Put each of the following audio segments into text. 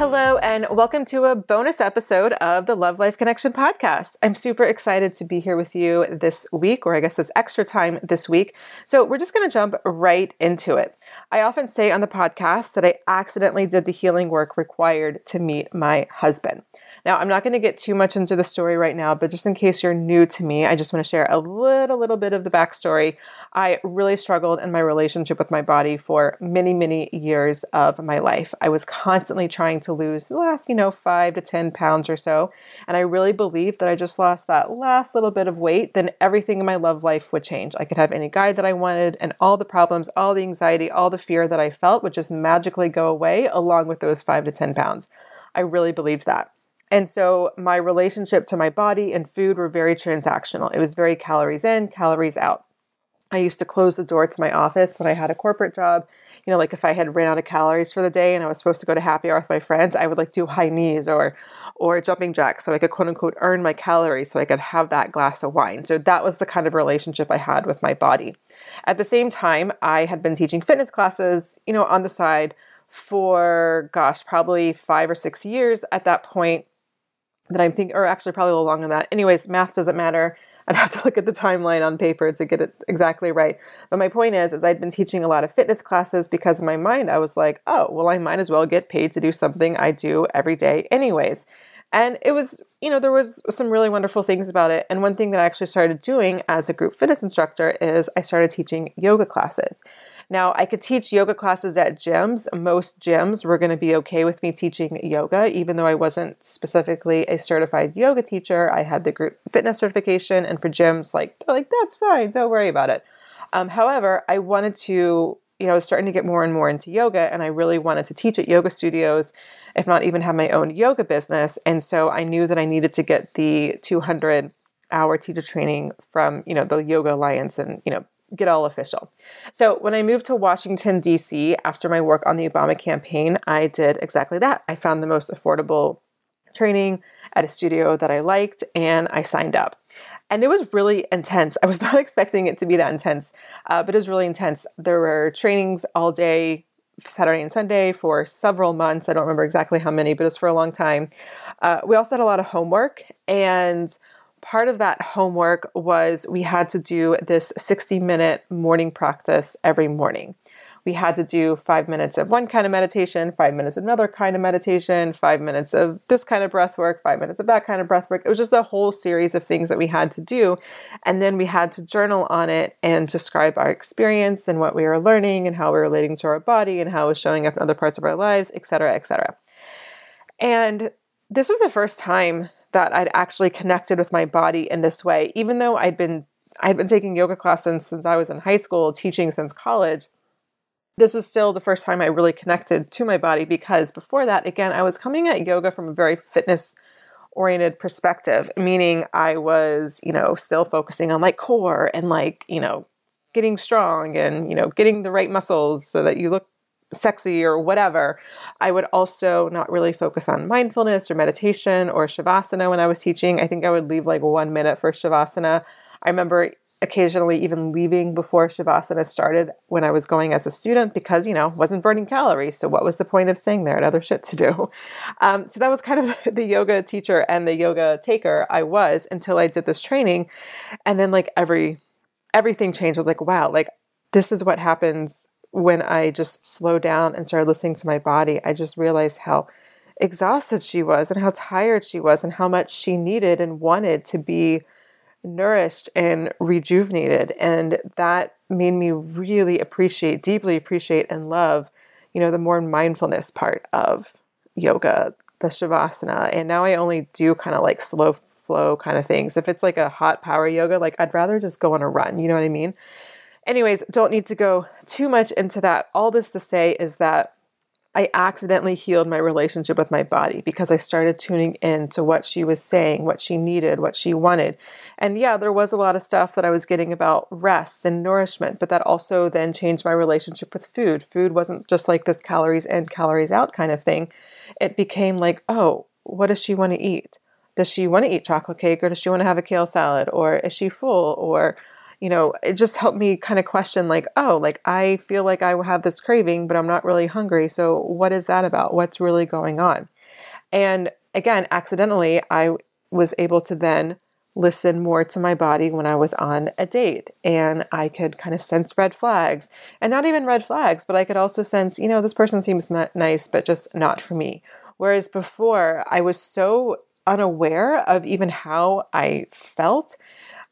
Hello, and welcome to a bonus episode of the Love Life Connection podcast. I'm super excited to be here with you this week, or I guess this extra time this week. So, we're just going to jump right into it. I often say on the podcast that I accidentally did the healing work required to meet my husband. Now, I'm not going to get too much into the story right now, but just in case you're new to me, I just want to share a little, little bit of the backstory. I really struggled in my relationship with my body for many, many years of my life. I was constantly trying to lose the last, you know, five to 10 pounds or so. And I really believed that I just lost that last little bit of weight, then everything in my love life would change. I could have any guy that I wanted, and all the problems, all the anxiety, all the fear that I felt would just magically go away along with those five to 10 pounds. I really believed that. And so my relationship to my body and food were very transactional. It was very calories in, calories out. I used to close the door to my office when I had a corporate job. You know, like if I had ran out of calories for the day and I was supposed to go to happy hour with my friends, I would like do high knees or or jumping jacks so I could quote unquote earn my calories so I could have that glass of wine. So that was the kind of relationship I had with my body. At the same time, I had been teaching fitness classes, you know, on the side for gosh, probably 5 or 6 years at that point that I'm thinking, or actually probably a little longer than that. Anyways, math doesn't matter. I'd have to look at the timeline on paper to get it exactly right. But my point is, is I'd been teaching a lot of fitness classes because in my mind I was like, oh, well, I might as well get paid to do something I do every day, anyways. And it was, you know, there was some really wonderful things about it. And one thing that I actually started doing as a group fitness instructor is I started teaching yoga classes. Now, I could teach yoga classes at gyms. Most gyms were going to be okay with me teaching yoga, even though I wasn't specifically a certified yoga teacher. I had the group fitness certification, and for gyms, like, they're like, that's fine, don't worry about it. Um, however, I wanted to, you know, I was starting to get more and more into yoga, and I really wanted to teach at yoga studios, if not even have my own yoga business. And so I knew that I needed to get the 200 hour teacher training from, you know, the Yoga Alliance and, you know, get all official. So, when I moved to Washington, D.C., after my work on the Obama campaign, I did exactly that. I found the most affordable training at a studio that I liked and I signed up. And it was really intense. I was not expecting it to be that intense, uh, but it was really intense. There were trainings all day, Saturday and Sunday for several months. I don't remember exactly how many, but it was for a long time. Uh, we also had a lot of homework and part of that homework was we had to do this 60 minute morning practice every morning. We had to do five minutes of one kind of meditation, five minutes of another kind of meditation, five minutes of this kind of breath work, five minutes of that kind of breath work. It was just a whole series of things that we had to do. And then we had to journal on it and describe our experience and what we were learning and how we were relating to our body and how it was showing up in other parts of our lives, et cetera, et cetera. And this was the first time that I'd actually connected with my body in this way, even though I'd been I'd been taking yoga classes since I was in high school, teaching since college. This was still the first time I really connected to my body because before that, again, I was coming at yoga from a very fitness oriented perspective, meaning I was, you know, still focusing on like core and like, you know, getting strong and, you know, getting the right muscles so that you look sexy or whatever. I would also not really focus on mindfulness or meditation or shavasana when I was teaching. I think I would leave like one minute for shavasana. I remember occasionally even leaving before shavasana started when I was going as a student because, you know, wasn't burning calories. So what was the point of staying there? Had other shit to do. Um, so that was kind of the yoga teacher and the yoga taker I was until I did this training. And then like every everything changed. I was like, wow, like this is what happens when I just slowed down and started listening to my body. I just realized how exhausted she was and how tired she was and how much she needed and wanted to be nourished and rejuvenated. And that made me really appreciate, deeply appreciate and love, you know, the more mindfulness part of yoga, the shavasana. And now I only do kind of like slow flow kind of things. If it's like a hot power yoga, like I'd rather just go on a run. You know what I mean? Anyways, don't need to go too much into that. All this to say is that I accidentally healed my relationship with my body because I started tuning in to what she was saying, what she needed, what she wanted. And yeah, there was a lot of stuff that I was getting about rest and nourishment, but that also then changed my relationship with food. Food wasn't just like this calories in, calories out kind of thing. It became like, oh, what does she want to eat? Does she want to eat chocolate cake or does she want to have a kale salad or is she full or you know, it just helped me kind of question like, oh, like I feel like I have this craving, but I'm not really hungry. So what is that about? What's really going on? And again, accidentally, I was able to then listen more to my body when I was on a date and I could kind of sense red flags and not even red flags, but I could also sense, you know, this person seems nice, but just not for me. Whereas before, I was so unaware of even how I felt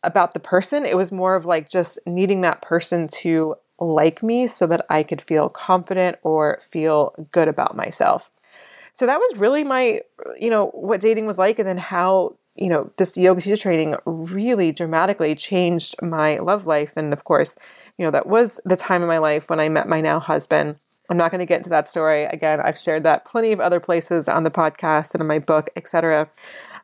about the person. It was more of like just needing that person to like me so that I could feel confident or feel good about myself. So that was really my, you know, what dating was like, and then how, you know, this yoga teacher training really dramatically changed my love life. And of course, you know, that was the time in my life when I met my now husband. I'm not going to get into that story. Again, I've shared that plenty of other places on the podcast and in my book, etc.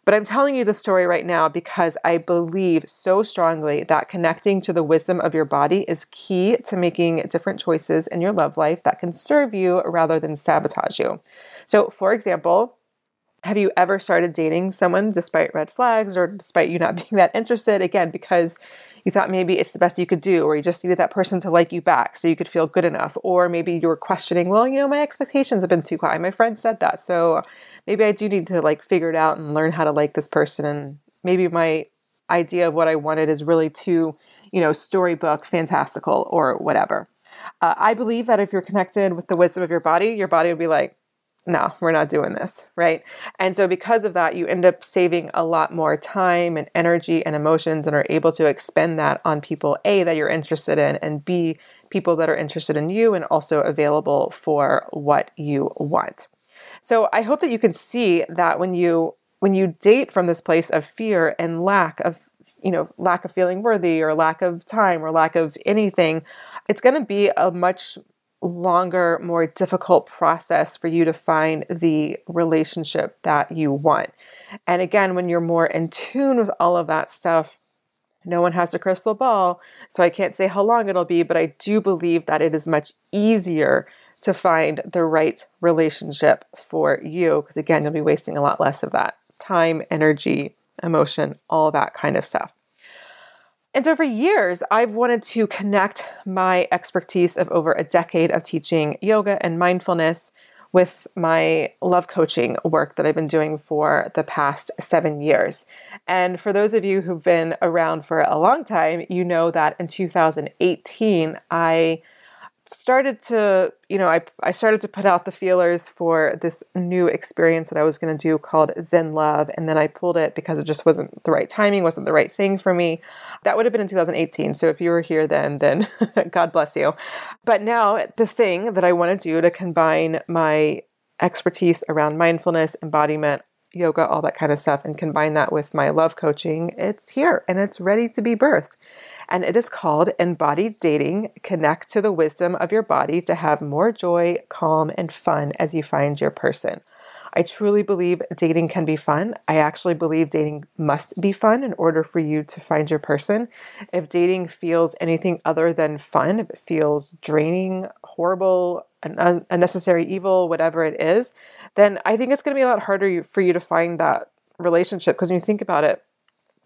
But I'm telling you the story right now because I believe so strongly that connecting to the wisdom of your body is key to making different choices in your love life that can serve you rather than sabotage you. So, for example, have you ever started dating someone despite red flags or despite you not being that interested? Again, because you thought maybe it's the best you could do, or you just needed that person to like you back so you could feel good enough. Or maybe you were questioning, well, you know, my expectations have been too high. My friend said that. So maybe I do need to like figure it out and learn how to like this person. And maybe my idea of what I wanted is really too, you know, storybook, fantastical, or whatever. Uh, I believe that if you're connected with the wisdom of your body, your body would be like, no, we're not doing this, right? And so, because of that, you end up saving a lot more time and energy and emotions and are able to expend that on people, A, that you're interested in, and B, people that are interested in you and also available for what you want. So, I hope that you can see that when you when you date from this place of fear and lack of you know lack of feeling worthy or lack of time or lack of anything it's going to be a much longer, more difficult process for you to find the relationship that you want. And again, when you're more in tune with all of that stuff, no one has a crystal ball, so I can't say how long it'll be, but I do believe that it is much easier to find the right relationship for you because, again, you'll be wasting a lot less of that time, energy, emotion, all that kind of stuff. And so for years, I've wanted to connect my expertise of over a decade of teaching yoga and mindfulness with my love coaching work that I've been doing for the past seven years. And for those of you who've been around for a long time, you know that in 2018, I started to, you know, I, I started to put out the feelers for this new experience that I was going to do called Zen Love. And then I pulled it because it just wasn't the right timing, wasn't the right thing for me. That would have been in 2018. So if you were here then, then God bless you. But now the thing that I want to do to combine my expertise around mindfulness, embodiment, yoga, all that kind of stuff, and combine that with my love coaching, it's here and it's ready to be birthed. And it is called Embodied Dating Connect to the Wisdom of Your Body to have more joy, calm, and fun as you find your person. I truly believe dating can be fun. I actually believe dating must be fun in order for you to find your person. If dating feels anything other than fun, if it feels draining, horrible, an unnecessary evil, whatever it is, then I think it's going to be a lot harder for you to find that relationship because when you think about it,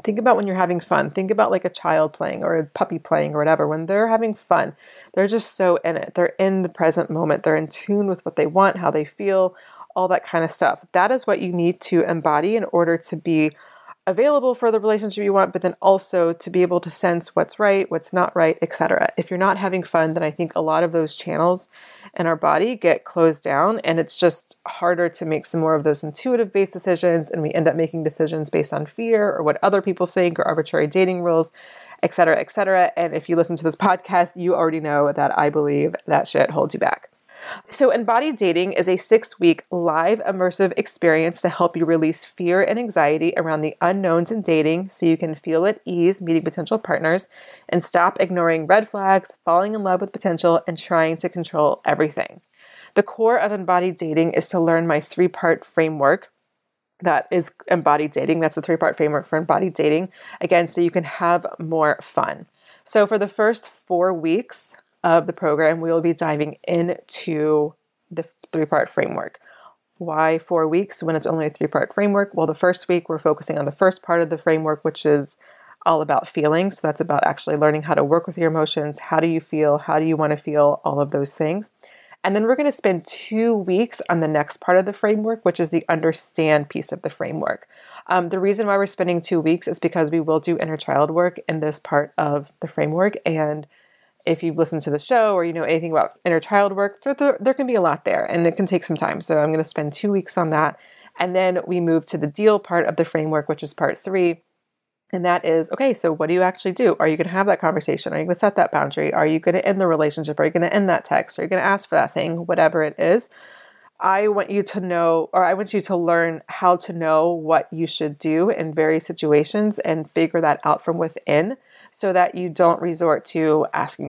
think about when you're having fun. Think about like a child playing or a puppy playing or whatever. When they're having fun, they're just so in it. They're in the present moment. They're in tune with what they want, how they feel, all that kind of stuff. That is what you need to embody in order to be available for the relationship you want, but then also to be able to sense what's right, what's not right, etc. If you're not having fun, then I think a lot of those channels in our body get closed down and it's just harder to make some more of those intuitive based decisions and we end up making decisions based on fear or what other people think or arbitrary dating rules, etc., etc. And if you listen to this podcast, you already know that I believe that shit holds you back. So, Embodied Dating is a six week live immersive experience to help you release fear and anxiety around the unknowns in dating so you can feel at ease meeting potential partners and stop ignoring red flags, falling in love with potential, and trying to control everything. The core of Embodied Dating is to learn my three part framework that is embodied dating. That's the three part framework for embodied dating. Again, so you can have more fun. So, for the first four weeks, of the program, we will be diving into the three part framework. Why four weeks when it's only a three part framework? Well, the first week we're focusing on the first part of the framework, which is all about feeling. So that's about actually learning how to work with your emotions. How do you feel? How do you want to feel? All of those things. And then we're going to spend two weeks on the next part of the framework, which is the understand piece of the framework. Um, the reason why we're spending two weeks is because we will do inner child work in this part of the framework. And if you've listened to the show or you know anything about inner child work, there, there, can be a lot there and it can take some time. So I'm going to spend two weeks on that. And then we move to the deal part of the framework, which is part three. And that is okay, so what do you actually do? Are you going to have that conversation? Are you going to set that boundary? Are you going to end the relationship? Are you going to end that text? Are you going to ask for that thing? Whatever it is. I want you to know, or I want you to learn how to know what you should do in various situations and figure that out from within so that you don't resort to asking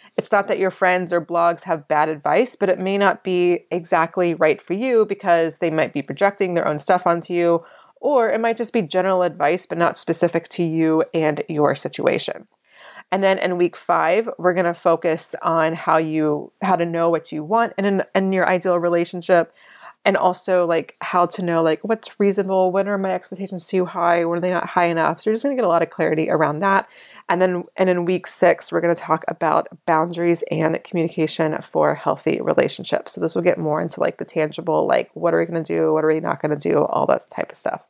it's not that your friends or blogs have bad advice, but it may not be exactly right for you because they might be projecting their own stuff onto you, or it might just be general advice, but not specific to you and your situation. And then in week five, we're going to focus on how you how to know what you want in, an, in your ideal relationship, and also like how to know like what's reasonable when are my expectations too high when are they not high enough? So you're just going to get a lot of clarity around that. And then and in week six we're going to talk about boundaries and communication for healthy relationships. So this will get more into like the tangible like what are we going to do? What are we not going to do? All that type of stuff.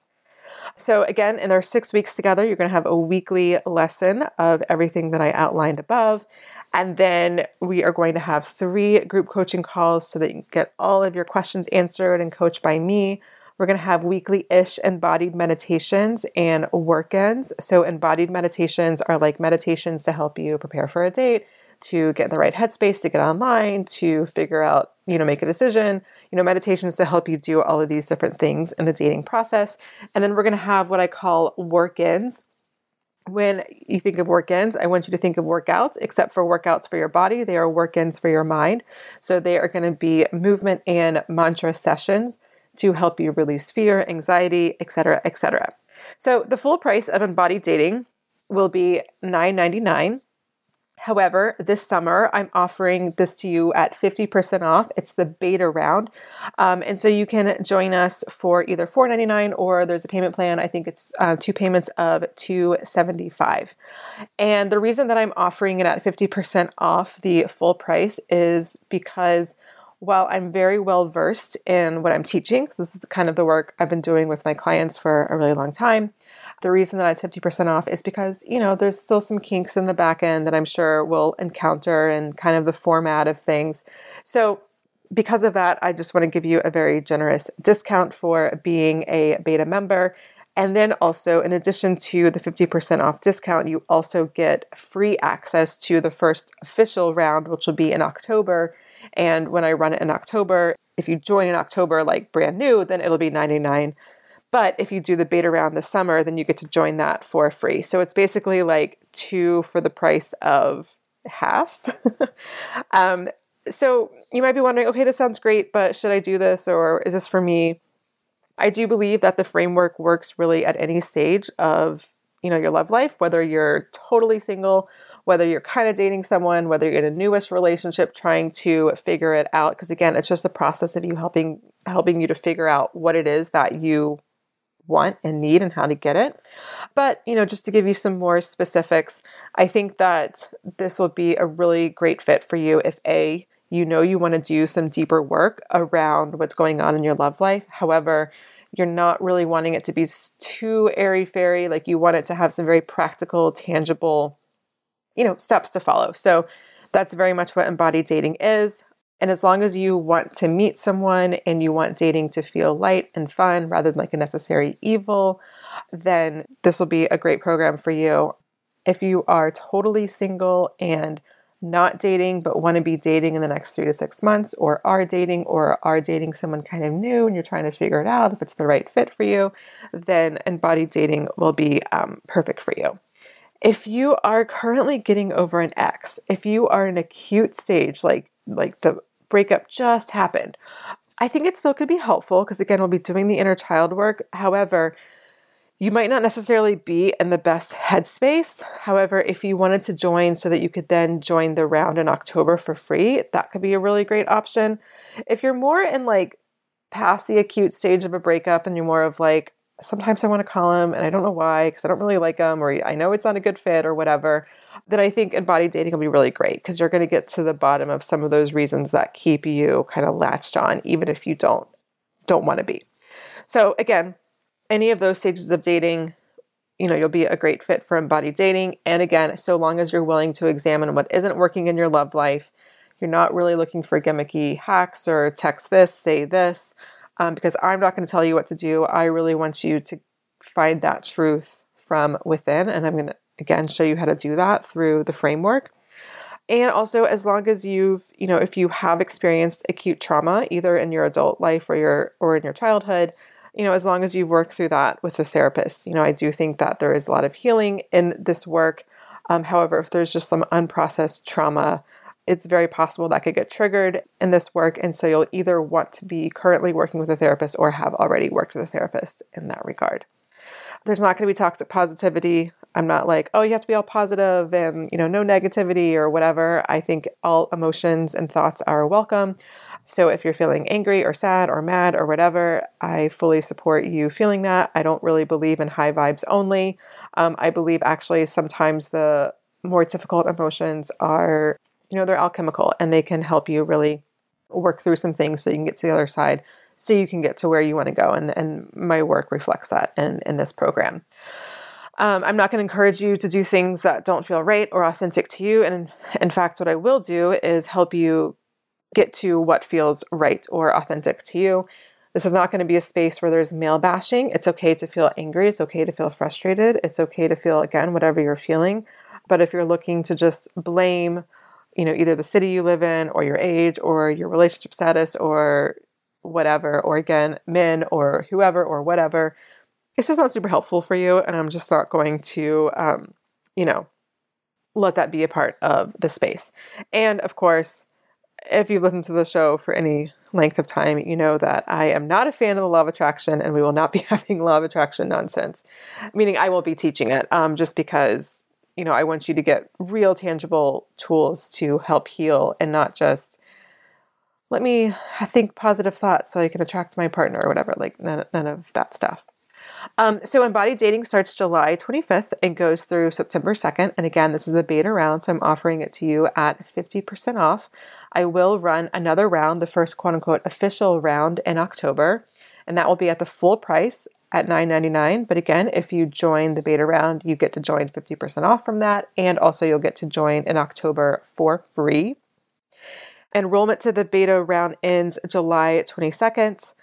So again in our six weeks together you're going to have a weekly lesson of everything that i outlined above and then we are going to have three group coaching calls so that you can get all of your questions answered and coached by me. We're going to have weekly ish embodied meditations and work ins. So, embodied meditations are like meditations to help you prepare for a date, to get the right headspace, to get online, to figure out, you know, make a decision, you know, meditations to help you do all of these different things in the dating process. And then we're going to have what I call work ins, when you think of work ins, I want you to think of workouts, except for workouts for your body. They are work ins for your mind. So they are going to be movement and mantra sessions to help you release fear, anxiety, etc., etc. So the full price of embodied dating will be $9.99. However, this summer I'm offering this to you at 50% off. It's the beta round. Um, and so you can join us for either $4.99 or there's a payment plan. I think it's uh, two payments of 275. And the reason that I'm offering it at 50% off the full price is because while I'm very well versed in what I'm teaching, this is kind of the work I've been doing with my clients for a really long time, the reason that it's 50% off is because, you know, there's still some kinks in the back end that I'm sure we'll encounter and kind of the format of things. So, because of that, I just want to give you a very generous discount for being a beta member. And then also, in addition to the 50% off discount, you also get free access to the first official round, which will be in October. And when I run it in October, if you join in October, like brand new, then it'll be 99 but if you do the beta round this summer, then you get to join that for free. So it's basically like two for the price of half. um, so you might be wondering, okay, this sounds great, but should I do this or is this for me? I do believe that the framework works really at any stage of you know your love life, whether you're totally single, whether you're kind of dating someone, whether you're in a newest relationship trying to figure it out. Because again, it's just a process of you helping helping you to figure out what it is that you want and need and how to get it. But, you know, just to give you some more specifics, I think that this will be a really great fit for you if A, you know you want to do some deeper work around what's going on in your love life. However, you're not really wanting it to be too airy fairy. Like you want it to have some very practical, tangible, you know, steps to follow. So that's very much what embodied dating is. And as long as you want to meet someone and you want dating to feel light and fun rather than like a necessary evil, then this will be a great program for you. If you are totally single and not dating but want to be dating in the next three to six months, or are dating or are dating someone kind of new and you're trying to figure it out if it's the right fit for you, then embodied dating will be um, perfect for you. If you are currently getting over an ex, if you are in acute stage, like like the breakup just happened. I think it still could be helpful because, again, we'll be doing the inner child work. However, you might not necessarily be in the best headspace. However, if you wanted to join so that you could then join the round in October for free, that could be a really great option. If you're more in like past the acute stage of a breakup and you're more of like, sometimes I want to call him and I don't know why because I don't really like him or I know it's not a good fit or whatever, then I think embodied dating will be really great because you're going to get to the bottom of some of those reasons that keep you kind of latched on even if you don't don't want to be. So again, any of those stages of dating, you know, you'll be a great fit for embodied dating and again, so long as you're willing to examine what isn't working in your love life, you're not really looking for gimmicky hacks or text this, say this um, because I'm not going to tell you what to do. I really want you to find that truth from within. And I'm going to, again, show you how to do that through the framework. And also, as long as you've, you know, if you have experienced acute trauma, either in your adult life or your or in your childhood, you know, as long as you've worked through that with a therapist, you know, I do think that there is a lot of healing in this work. Um, however, if there's just some unprocessed trauma, it's very possible that could get triggered in this work. And so you'll either want to be currently working with a therapist or have already worked with a therapist in that regard. There's not going to be toxic positivity. I'm not like, oh, you have to be all positive and, you know, no negativity or whatever. I think all emotions and thoughts are welcome. So if you're feeling angry or sad or mad or whatever, I fully support you feeling that. I don't really believe in high vibes only. Um, I believe actually sometimes the more difficult emotions are you know, they're alchemical and they can help you really work through some things so you can get to the other side so you can get to where you want to go. And, and my work reflects that in, in this program. Um, I'm not going to encourage you to do things that don't feel right or authentic to you. And in, in fact, what I will do is help you get to what feels right or authentic to you. This is not going to be a space where there's male bashing. It's okay to feel angry. It's okay to feel frustrated. It's okay to feel, again, whatever you're feeling. But if you're looking to just blame you know, either the city you live in or your age or your relationship status or whatever, or again, men or whoever or whatever, it's just not super helpful for you. And I'm just not going to, um, you know, let that be a part of the space. And of course, if you've listened to the show for any length of time, you know that I am not a fan of the law of attraction and we will not be having law of attraction nonsense. Meaning, I won't be teaching it um, just because you know, I want you to get real tangible tools to help heal and not just let me think positive thoughts so I can attract my partner or whatever. Like none, none of that stuff. Um, so embodied dating starts July 25th and goes through September 2nd. And again, this is the beta round, so I'm offering it to you at 50% off. I will run another round, the first quote unquote official round in October, and that will be at the full price at $9.99. But again, if you join the beta round, you get to join 50% off from that, and also you'll get to join in October for free. Enrollment to the beta round ends July 22nd.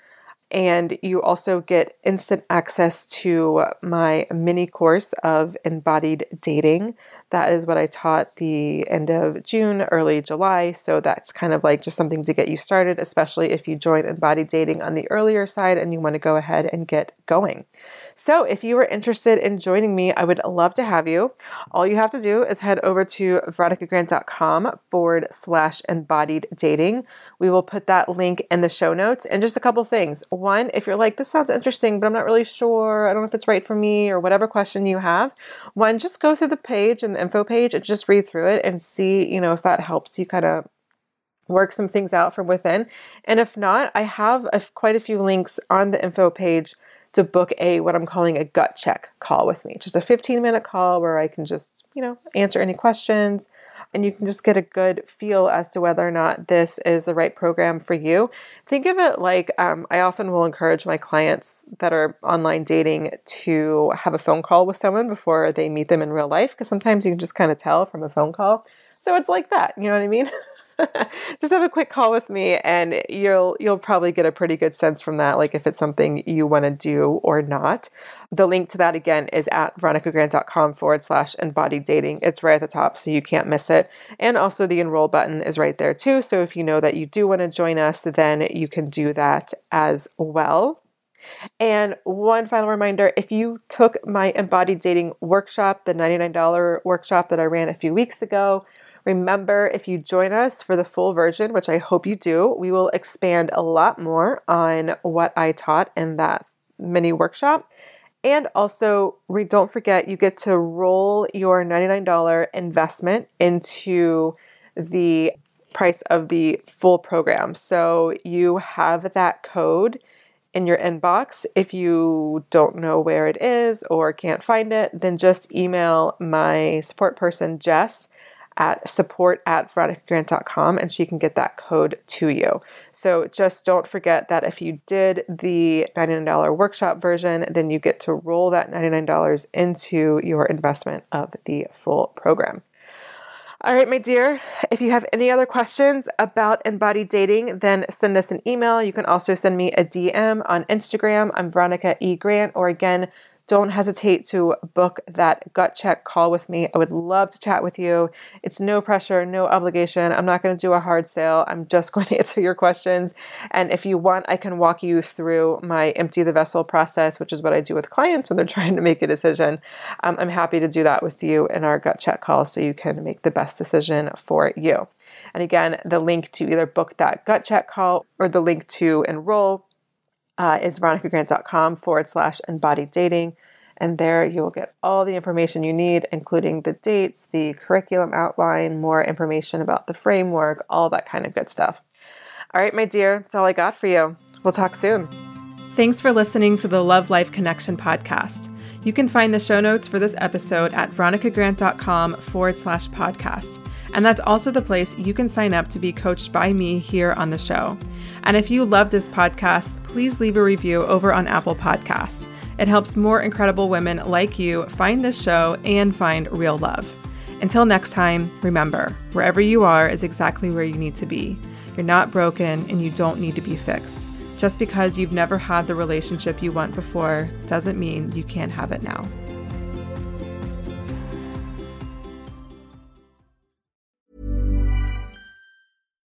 And you also get instant access to my mini course of embodied dating. That is what I taught the end of June, early July. So that's kind of like just something to get you started, especially if you join embodied dating on the earlier side and you want to go ahead and get going. So if you are interested in joining me, I would love to have you. All you have to do is head over to veronicagrant.com forward slash embodied dating. We will put that link in the show notes and just a couple things. One, if you're like, this sounds interesting, but I'm not really sure, I don't know if it's right for me, or whatever question you have, one, just go through the page and the info page and just read through it and see, you know, if that helps you kind of work some things out from within. And if not, I have a, quite a few links on the info page to book a what I'm calling a gut check call with me. Just a 15 minute call where I can just, you know, answer any questions and you can just get a good feel as to whether or not this is the right program for you. Think of it like um, I often will encourage my clients that are online dating to have a phone call with someone before they meet them in real life because sometimes you can just kind of tell from a phone call. So it's like that, you know what I mean? just have a quick call with me and you'll you'll probably get a pretty good sense from that like if it's something you want to do or not. The link to that again is at veronicagrant.com forward slash embodied dating. It's right at the top so you can't miss it. And also the enroll button is right there too. So if you know that you do want to join us then you can do that as well. And one final reminder if you took my embodied dating workshop, the $99 workshop that I ran a few weeks ago, Remember, if you join us for the full version, which I hope you do, we will expand a lot more on what I taught in that mini workshop. And also, we don't forget you get to roll your $99 investment into the price of the full program. So you have that code in your inbox. If you don't know where it is or can't find it, then just email my support person, Jess, at support at veronicagrant.com and she can get that code to you. So just don't forget that if you did the $99 workshop version, then you get to roll that $99 into your investment of the full program. All right, my dear, if you have any other questions about embodied dating, then send us an email. You can also send me a DM on Instagram. I'm Veronica E. Grant, or again, don't hesitate to book that gut check call with me. I would love to chat with you. It's no pressure, no obligation. I'm not going to do a hard sale. I'm just going to answer your questions. And if you want, I can walk you through my empty the vessel process, which is what I do with clients when they're trying to make a decision. Um, I'm happy to do that with you in our gut check call so you can make the best decision for you. And again, the link to either book that gut check call or the link to enroll uh, is veronicagrant.com forward slash embodied dating. And there you will get all the information you need, including the dates, the curriculum outline, more information about the framework, all that kind of good stuff. All right, my dear, that's all I got for you. We'll talk soon. Thanks for listening to the Love Life Connection podcast. You can find the show notes for this episode at veronicagrant.com forward slash podcast. And that's also the place you can sign up to be coached by me here on the show. And if you love this podcast, please leave a review over on Apple Podcasts. It helps more incredible women like you find this show and find real love. Until next time, remember wherever you are is exactly where you need to be. You're not broken and you don't need to be fixed. Just because you've never had the relationship you want before doesn't mean you can't have it now.